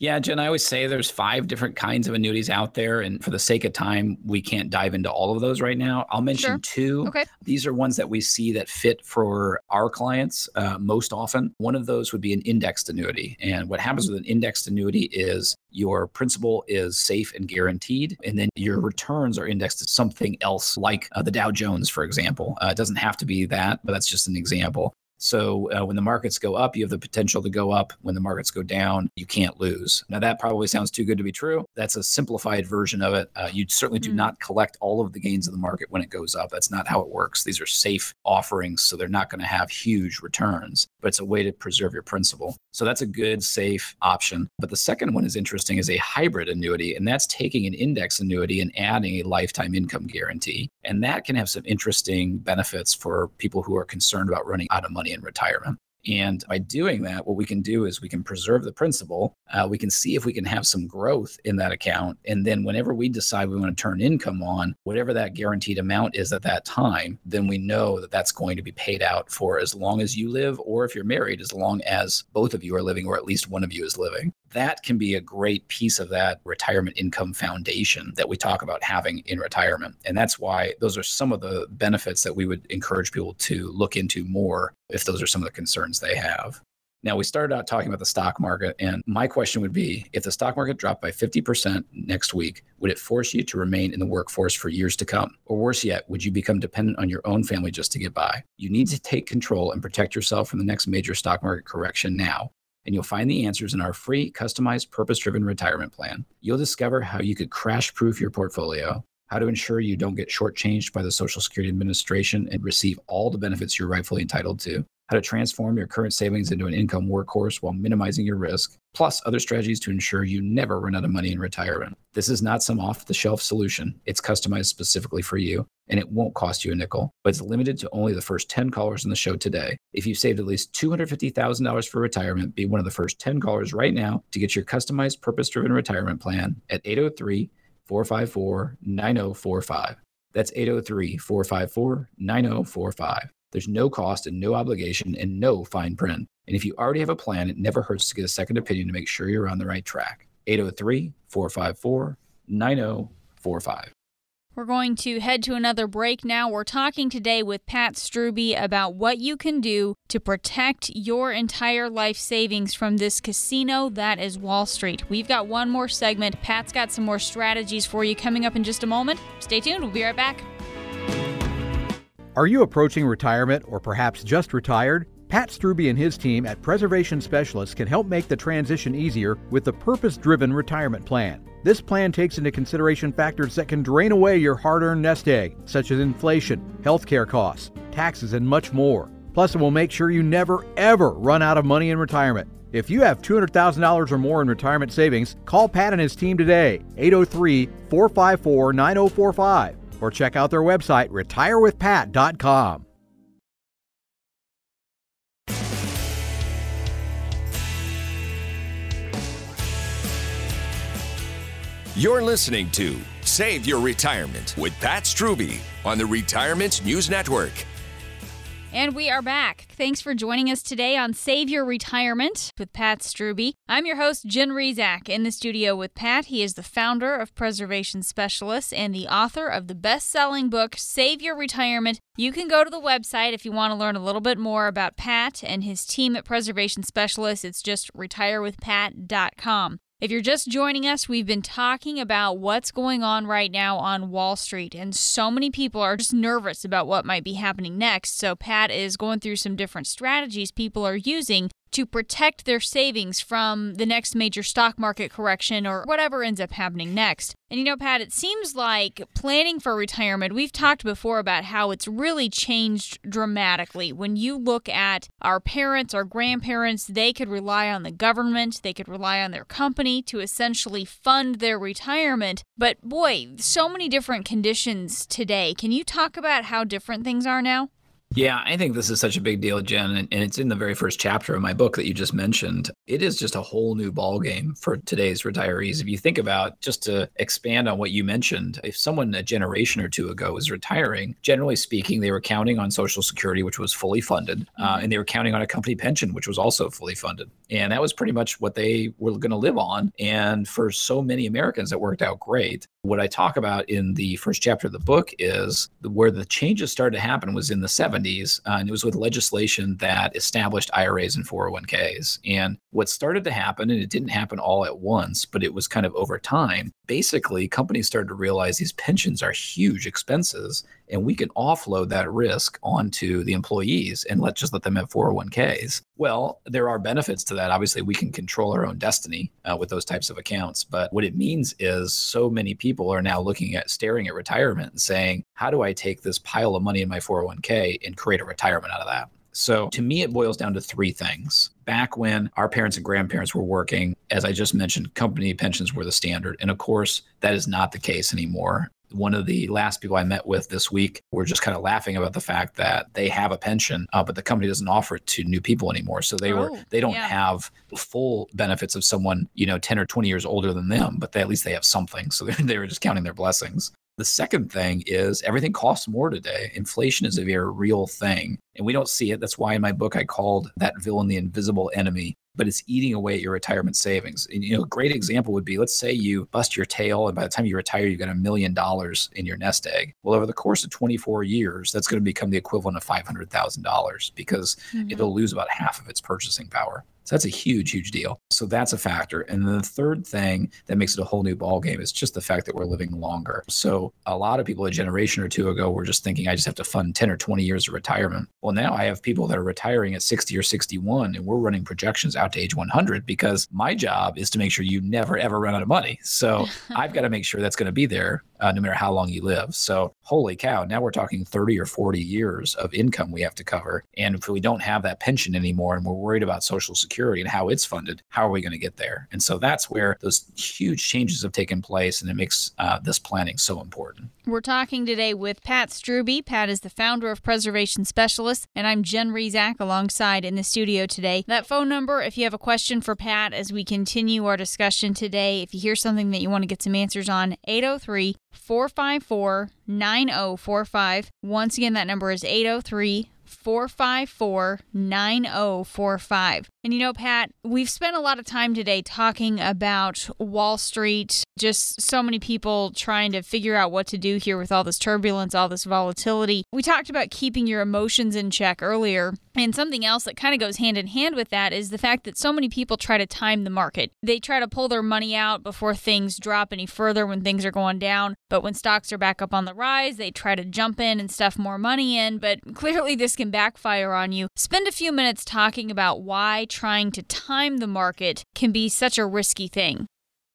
Yeah, Jen, I always say there's five different kinds of annuities out there. And for the sake of time, we can't dive into all of those right now. I'll mention sure. two. Okay. These are ones that we see that fit for our clients uh, most often. One of those would be an indexed annuity. And what happens with an indexed annuity is your principal is safe and guaranteed, and then your returns are indexed to something else, like uh, the Dow Jones, for example. Uh, it doesn't have to be that, but that's just an example. So uh, when the markets go up, you have the potential to go up. When the markets go down, you can't lose. Now, that probably sounds too good to be true. That's a simplified version of it. Uh, you certainly do mm. not collect all of the gains of the market when it goes up. That's not how it works. These are safe offerings, so they're not going to have huge returns, but it's a way to preserve your principal. So that's a good, safe option. But the second one is interesting is a hybrid annuity, and that's taking an index annuity and adding a lifetime income guarantee. And that can have some interesting benefits for people who are concerned about running out of money in retirement. And by doing that, what we can do is we can preserve the principal. Uh, we can see if we can have some growth in that account. And then whenever we decide we want to turn income on, whatever that guaranteed amount is at that time, then we know that that's going to be paid out for as long as you live, or if you're married, as long as both of you are living, or at least one of you is living. That can be a great piece of that retirement income foundation that we talk about having in retirement. And that's why those are some of the benefits that we would encourage people to look into more if those are some of the concerns they have. Now, we started out talking about the stock market, and my question would be if the stock market dropped by 50% next week, would it force you to remain in the workforce for years to come? Or worse yet, would you become dependent on your own family just to get by? You need to take control and protect yourself from the next major stock market correction now. And you'll find the answers in our free, customized, purpose driven retirement plan. You'll discover how you could crash proof your portfolio how to ensure you don't get shortchanged by the Social Security Administration and receive all the benefits you're rightfully entitled to, how to transform your current savings into an income workhorse while minimizing your risk, plus other strategies to ensure you never run out of money in retirement. This is not some off the shelf solution. It's customized specifically for you, and it won't cost you a nickel, but it's limited to only the first 10 callers in the show today. If you've saved at least $250,000 for retirement, be one of the first 10 callers right now to get your customized purpose driven retirement plan at 803 454 9045. That's 803 454 9045. There's no cost and no obligation and no fine print. And if you already have a plan, it never hurts to get a second opinion to make sure you're on the right track. 803 454 9045. We're going to head to another break now. We're talking today with Pat Strubbe about what you can do to protect your entire life savings from this casino that is Wall Street. We've got one more segment. Pat's got some more strategies for you coming up in just a moment. Stay tuned. We'll be right back. Are you approaching retirement or perhaps just retired? Pat Strubbe and his team at Preservation Specialists can help make the transition easier with the purpose driven retirement plan. This plan takes into consideration factors that can drain away your hard earned nest egg, such as inflation, healthcare costs, taxes, and much more. Plus, it will make sure you never, ever run out of money in retirement. If you have $200,000 or more in retirement savings, call Pat and his team today, 803 454 9045, or check out their website, retirewithpat.com. You're listening to Save Your Retirement with Pat Strubbe on the Retirement News Network. And we are back. Thanks for joining us today on Save Your Retirement with Pat Strubbe. I'm your host, Jen Rizak, in the studio with Pat. He is the founder of Preservation Specialists and the author of the best selling book, Save Your Retirement. You can go to the website if you want to learn a little bit more about Pat and his team at Preservation Specialists. It's just retirewithpat.com. If you're just joining us, we've been talking about what's going on right now on Wall Street, and so many people are just nervous about what might be happening next. So, Pat is going through some different strategies people are using to protect their savings from the next major stock market correction or whatever ends up happening next. And you know, Pat, it seems like planning for retirement, we've talked before about how it's really changed dramatically. When you look at our parents, our grandparents, they could rely on the government, they could rely on their company to essentially fund their retirement. But boy, so many different conditions today. Can you talk about how different things are now? Yeah, I think this is such a big deal, Jen, and it's in the very first chapter of my book that you just mentioned. It is just a whole new ballgame for today's retirees. If you think about just to expand on what you mentioned, if someone a generation or two ago was retiring, generally speaking, they were counting on Social Security, which was fully funded, uh, mm-hmm. and they were counting on a company pension, which was also fully funded, and that was pretty much what they were going to live on. And for so many Americans, it worked out great. What I talk about in the first chapter of the book is where the changes started to happen was in the 70s, uh, and it was with legislation that established IRAs and 401ks. And what started to happen, and it didn't happen all at once, but it was kind of over time, basically companies started to realize these pensions are huge expenses and we can offload that risk onto the employees and let just let them have 401ks well there are benefits to that. Obviously we can control our own destiny uh, with those types of accounts but what it means is so many people are now looking at staring at retirement and saying how do i take this pile of money in my 401k and create a retirement out of that so to me, it boils down to three things. Back when our parents and grandparents were working, as I just mentioned, company pensions were the standard. And of course, that is not the case anymore. One of the last people I met with this week were just kind of laughing about the fact that they have a pension, uh, but the company doesn't offer it to new people anymore. So they oh, were they don't yeah. have full benefits of someone you know 10 or 20 years older than them, but they, at least they have something. So [laughs] they were just counting their blessings. The second thing is everything costs more today. Inflation is a very real thing, and we don't see it. That's why in my book I called that villain the invisible enemy. But it's eating away at your retirement savings. And you know, a great example would be let's say you bust your tail, and by the time you retire, you've got a million dollars in your nest egg. Well, over the course of 24 years, that's going to become the equivalent of $500,000 because mm-hmm. it'll lose about half of its purchasing power. So that's a huge, huge deal. So that's a factor. And then the third thing that makes it a whole new ballgame is just the fact that we're living longer. So a lot of people a generation or two ago were just thinking, I just have to fund 10 or 20 years of retirement. Well, now I have people that are retiring at 60 or 61, and we're running projections out to age 100 because my job is to make sure you never, ever run out of money. So [laughs] I've got to make sure that's going to be there uh, no matter how long you live. So, holy cow, now we're talking 30 or 40 years of income we have to cover. And if we don't have that pension anymore and we're worried about Social Security and how it's funded, how are we going to get there? And so that's where those huge changes have taken place. And it makes uh, this planning so important. We're talking today with Pat Strubbe. Pat is the founder of Preservation Specialists, and I'm Jen Rizak alongside in the studio today. That phone number, if you have a question for Pat as we continue our discussion today, if you hear something that you want to get some answers on, 803 454 9045. Once again, that number is 803 454 9045. And you know, Pat, we've spent a lot of time today talking about Wall Street, just so many people trying to figure out what to do here with all this turbulence, all this volatility. We talked about keeping your emotions in check earlier. And something else that kind of goes hand in hand with that is the fact that so many people try to time the market. They try to pull their money out before things drop any further when things are going down. But when stocks are back up on the rise, they try to jump in and stuff more money in. But [laughs] clearly, this can backfire on you. Spend a few minutes talking about why trying to time the market can be such a risky thing.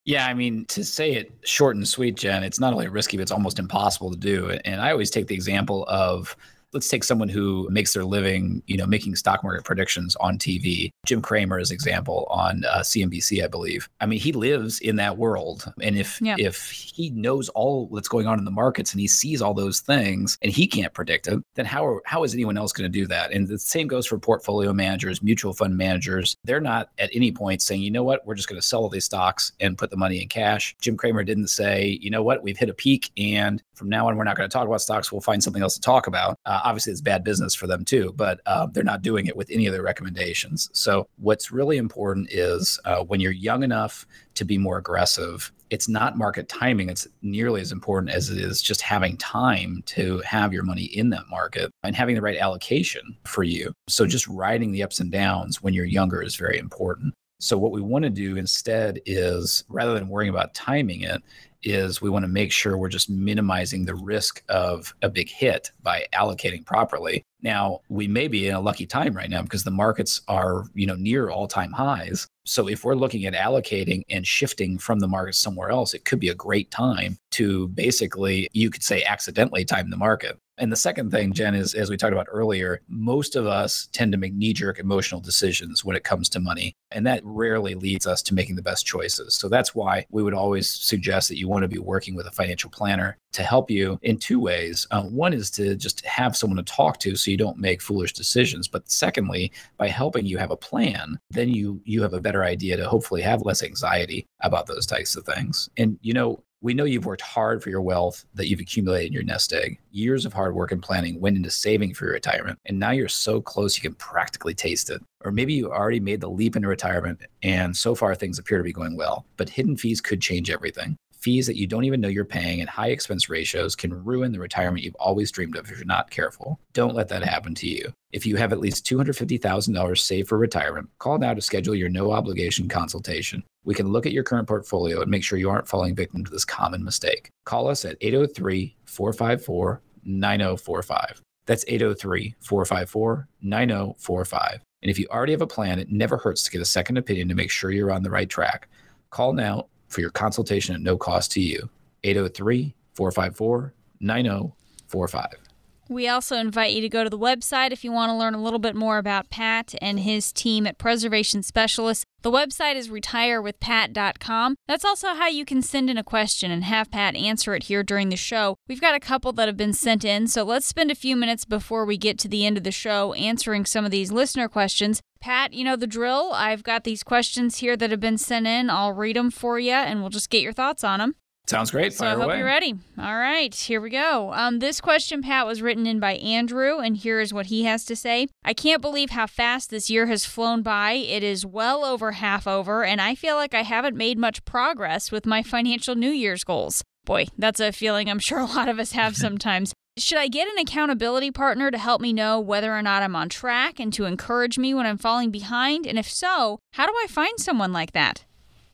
Yeah, I mean, to say it short and sweet, Jen, it's not only risky, but it's almost impossible to do. And I always take the example of let's take someone who makes their living, you know, making stock market predictions on TV. Jim Cramer is example on uh, CNBC, I believe. I mean, he lives in that world, and if yeah. if he knows all that's going on in the markets and he sees all those things and he can't predict it, then how are, how is anyone else going to do that? And the same goes for portfolio managers, mutual fund managers. They're not at any point saying, you know what, we're just going to sell all these stocks and put the money in cash. Jim Cramer didn't say, you know what, we've hit a peak and from now on we're not going to talk about stocks. We'll find something else to talk about. Uh, obviously, it's bad business for them too, but uh, they're not doing it with any of their recommendations. So, what's really important is uh, when you're young enough to be more aggressive, it's not market timing. It's nearly as important as it is just having time to have your money in that market and having the right allocation for you. So, just riding the ups and downs when you're younger is very important. So, what we want to do instead is rather than worrying about timing it, is we want to make sure we're just minimizing the risk of a big hit by allocating properly. Now, we may be in a lucky time right now because the markets are, you know, near all-time highs. So if we're looking at allocating and shifting from the market somewhere else, it could be a great time to basically, you could say accidentally time the market. And the second thing, Jen, is as we talked about earlier, most of us tend to make knee jerk emotional decisions when it comes to money. And that rarely leads us to making the best choices. So that's why we would always suggest that you want to be working with a financial planner to help you in two ways. Uh, one is to just have someone to talk to so you don't make foolish decisions. But secondly, by helping you have a plan, then you you have a better idea to hopefully have less anxiety about those types of things. And you know, we know you've worked hard for your wealth that you've accumulated in your nest egg. Years of hard work and planning went into saving for your retirement. And now you're so close you can practically taste it. Or maybe you already made the leap into retirement and so far things appear to be going well, but hidden fees could change everything. Fees that you don't even know you're paying and high expense ratios can ruin the retirement you've always dreamed of if you're not careful. Don't let that happen to you. If you have at least $250,000 saved for retirement, call now to schedule your no obligation consultation. We can look at your current portfolio and make sure you aren't falling victim to this common mistake. Call us at 803 454 9045. That's 803 454 9045. And if you already have a plan, it never hurts to get a second opinion to make sure you're on the right track. Call now for your consultation at no cost to you. 803 454 9045. We also invite you to go to the website if you want to learn a little bit more about Pat and his team at Preservation Specialists. The website is retirewithpat.com. That's also how you can send in a question and have Pat answer it here during the show. We've got a couple that have been sent in, so let's spend a few minutes before we get to the end of the show answering some of these listener questions. Pat, you know the drill. I've got these questions here that have been sent in. I'll read them for you and we'll just get your thoughts on them. Sounds great. So I hope away. you're ready. All right, here we go. Um, this question, Pat, was written in by Andrew, and here is what he has to say. I can't believe how fast this year has flown by. It is well over half over, and I feel like I haven't made much progress with my financial New Year's goals. Boy, that's a feeling I'm sure a lot of us have [laughs] sometimes. Should I get an accountability partner to help me know whether or not I'm on track and to encourage me when I'm falling behind? And if so, how do I find someone like that?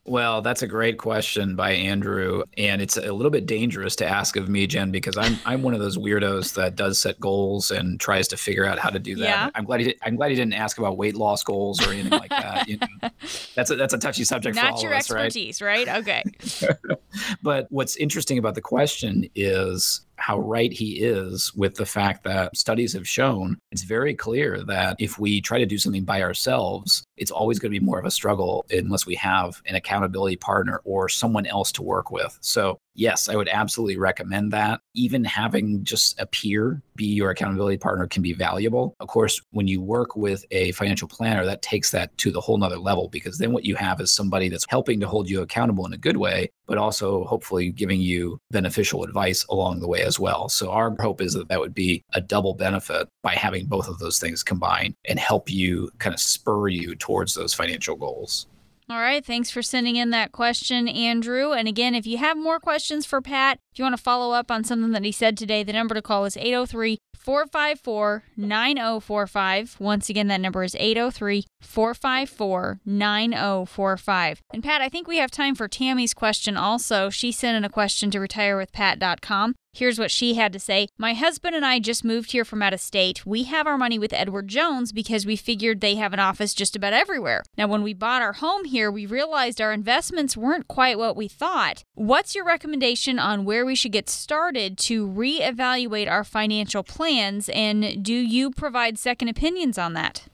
Well, that's a great question by Andrew, and it's a little bit dangerous to ask of me, Jen, because I'm I'm one of those weirdos that does set goals and tries to figure out how to do that. Yeah. I'm glad he did, I'm glad he didn't ask about weight loss goals or anything like that. You know, [laughs] that's a that's a touchy subject for Not your of us, right? expertise, right? Okay. [laughs] But what's interesting about the question is how right he is with the fact that studies have shown it's very clear that if we try to do something by ourselves, it's always going to be more of a struggle unless we have an accountability partner or someone else to work with. So, yes, I would absolutely recommend that. Even having just a peer be your accountability partner can be valuable. Of course, when you work with a financial planner, that takes that to the whole nother level because then what you have is somebody that's helping to hold you accountable in a good way, but also hopefully giving you beneficial advice along the way as well. So our hope is that that would be a double benefit by having both of those things combined and help you kind of spur you towards those financial goals. All right. Thanks for sending in that question, Andrew. And again, if you have more questions for Pat, if you want to follow up on something that he said today, the number to call is 803 454 9045. Once again, that number is 803 454 9045. And Pat, I think we have time for Tammy's question also. She sent in a question to retirewithpat.com. Here's what she had to say My husband and I just moved here from out of state. We have our money with Edward Jones because we figured they have an office just about everywhere. Now, when we bought our home here, we realized our investments weren't quite what we thought. What's your recommendation on where we should get started to reevaluate our financial plans? And do you provide second opinions on that?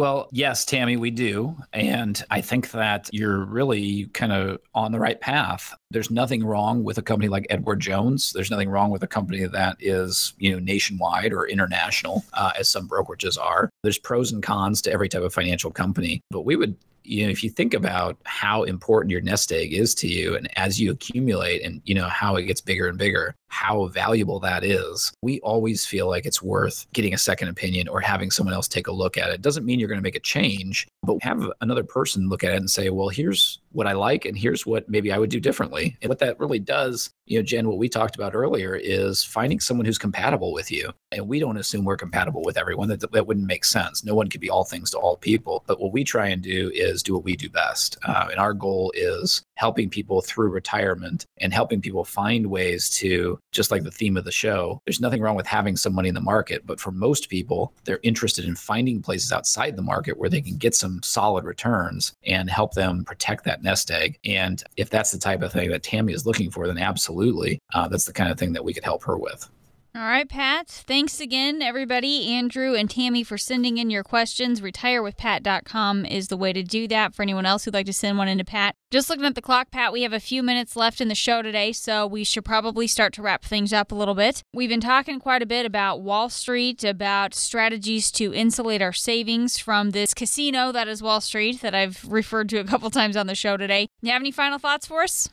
Well, yes, Tammy, we do. And I think that you're really kind of on the right path. There's nothing wrong with a company like Edward Jones. There's nothing wrong with a company that is, you know, nationwide or international, uh, as some brokerages are. There's pros and cons to every type of financial company. But we would you know if you think about how important your nest egg is to you and as you accumulate and you know how it gets bigger and bigger how valuable that is, we always feel like it's worth getting a second opinion or having someone else take a look at it. Doesn't mean you're going to make a change, but have another person look at it and say, well, here's what I like and here's what maybe I would do differently. And what that really does, you know, Jen, what we talked about earlier is finding someone who's compatible with you. And we don't assume we're compatible with everyone. That, that wouldn't make sense. No one could be all things to all people. But what we try and do is do what we do best. Uh, and our goal is helping people through retirement and helping people find ways to, just like the theme of the show, there's nothing wrong with having some money in the market. But for most people, they're interested in finding places outside the market where they can get some solid returns and help them protect that nest egg. And if that's the type of thing that Tammy is looking for, then absolutely, uh, that's the kind of thing that we could help her with. All right, Pat. Thanks again, everybody. Andrew and Tammy, for sending in your questions. RetireWithPat.com is the way to do that for anyone else who'd like to send one in to Pat. Just looking at the clock, Pat, we have a few minutes left in the show today, so we should probably start to wrap things up a little bit. We've been talking quite a bit about Wall Street, about strategies to insulate our savings from this casino that is Wall Street that I've referred to a couple [laughs] times on the show today. You have any final thoughts for us?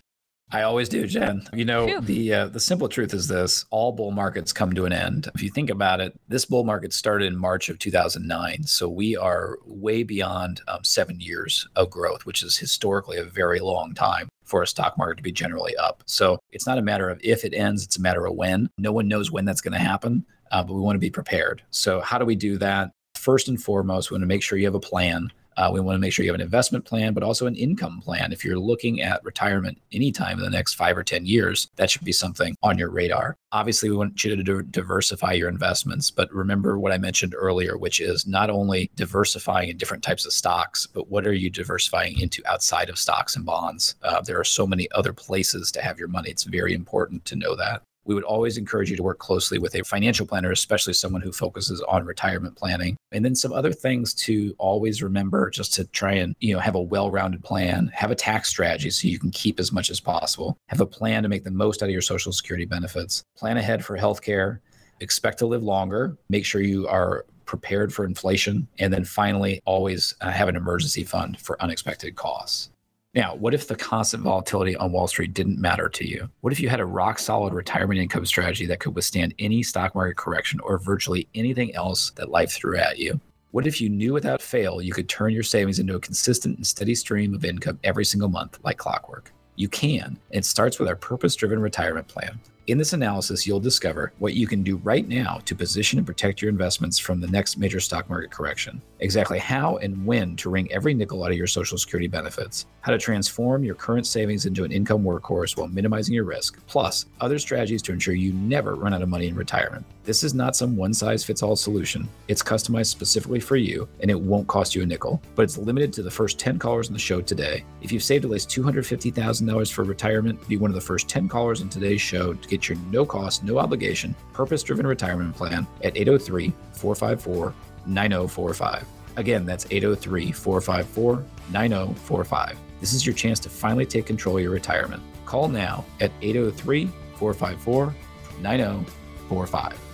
I always do, Jen. You know, Phew. the uh, the simple truth is this: all bull markets come to an end. If you think about it, this bull market started in March of 2009, so we are way beyond um, seven years of growth, which is historically a very long time for a stock market to be generally up. So it's not a matter of if it ends; it's a matter of when. No one knows when that's going to happen, uh, but we want to be prepared. So how do we do that? First and foremost, we want to make sure you have a plan uh, we want to make sure you have an investment plan, but also an income plan. If you're looking at retirement anytime in the next five or 10 years, that should be something on your radar. Obviously, we want you to diversify your investments, but remember what I mentioned earlier, which is not only diversifying in different types of stocks, but what are you diversifying into outside of stocks and bonds? Uh, there are so many other places to have your money. It's very important to know that we would always encourage you to work closely with a financial planner, especially someone who focuses on retirement planning. And then some other things to always remember just to try and, you know, have a well-rounded plan, have a tax strategy so you can keep as much as possible, have a plan to make the most out of your social security benefits, plan ahead for healthcare, expect to live longer, make sure you are prepared for inflation, and then finally always uh, have an emergency fund for unexpected costs. Now, what if the constant volatility on Wall Street didn't matter to you? What if you had a rock solid retirement income strategy that could withstand any stock market correction or virtually anything else that life threw at you? What if you knew without fail you could turn your savings into a consistent and steady stream of income every single month like clockwork? You can. It starts with our purpose driven retirement plan. In this analysis, you'll discover what you can do right now to position and protect your investments from the next major stock market correction, exactly how and when to wring every nickel out of your Social Security benefits, how to transform your current savings into an income workhorse while minimizing your risk, plus other strategies to ensure you never run out of money in retirement. This is not some one size fits all solution. It's customized specifically for you, and it won't cost you a nickel, but it's limited to the first 10 callers on the show today. If you've saved at least $250,000 for retirement, be one of the first 10 callers on today's show to get your no cost, no obligation, purpose driven retirement plan at 803 454 9045. Again, that's 803 454 9045. This is your chance to finally take control of your retirement. Call now at 803 454 9045.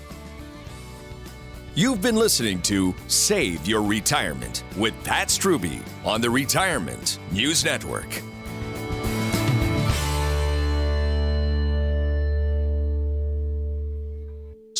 You've been listening to Save Your Retirement with Pat Strubbe on the Retirement News Network.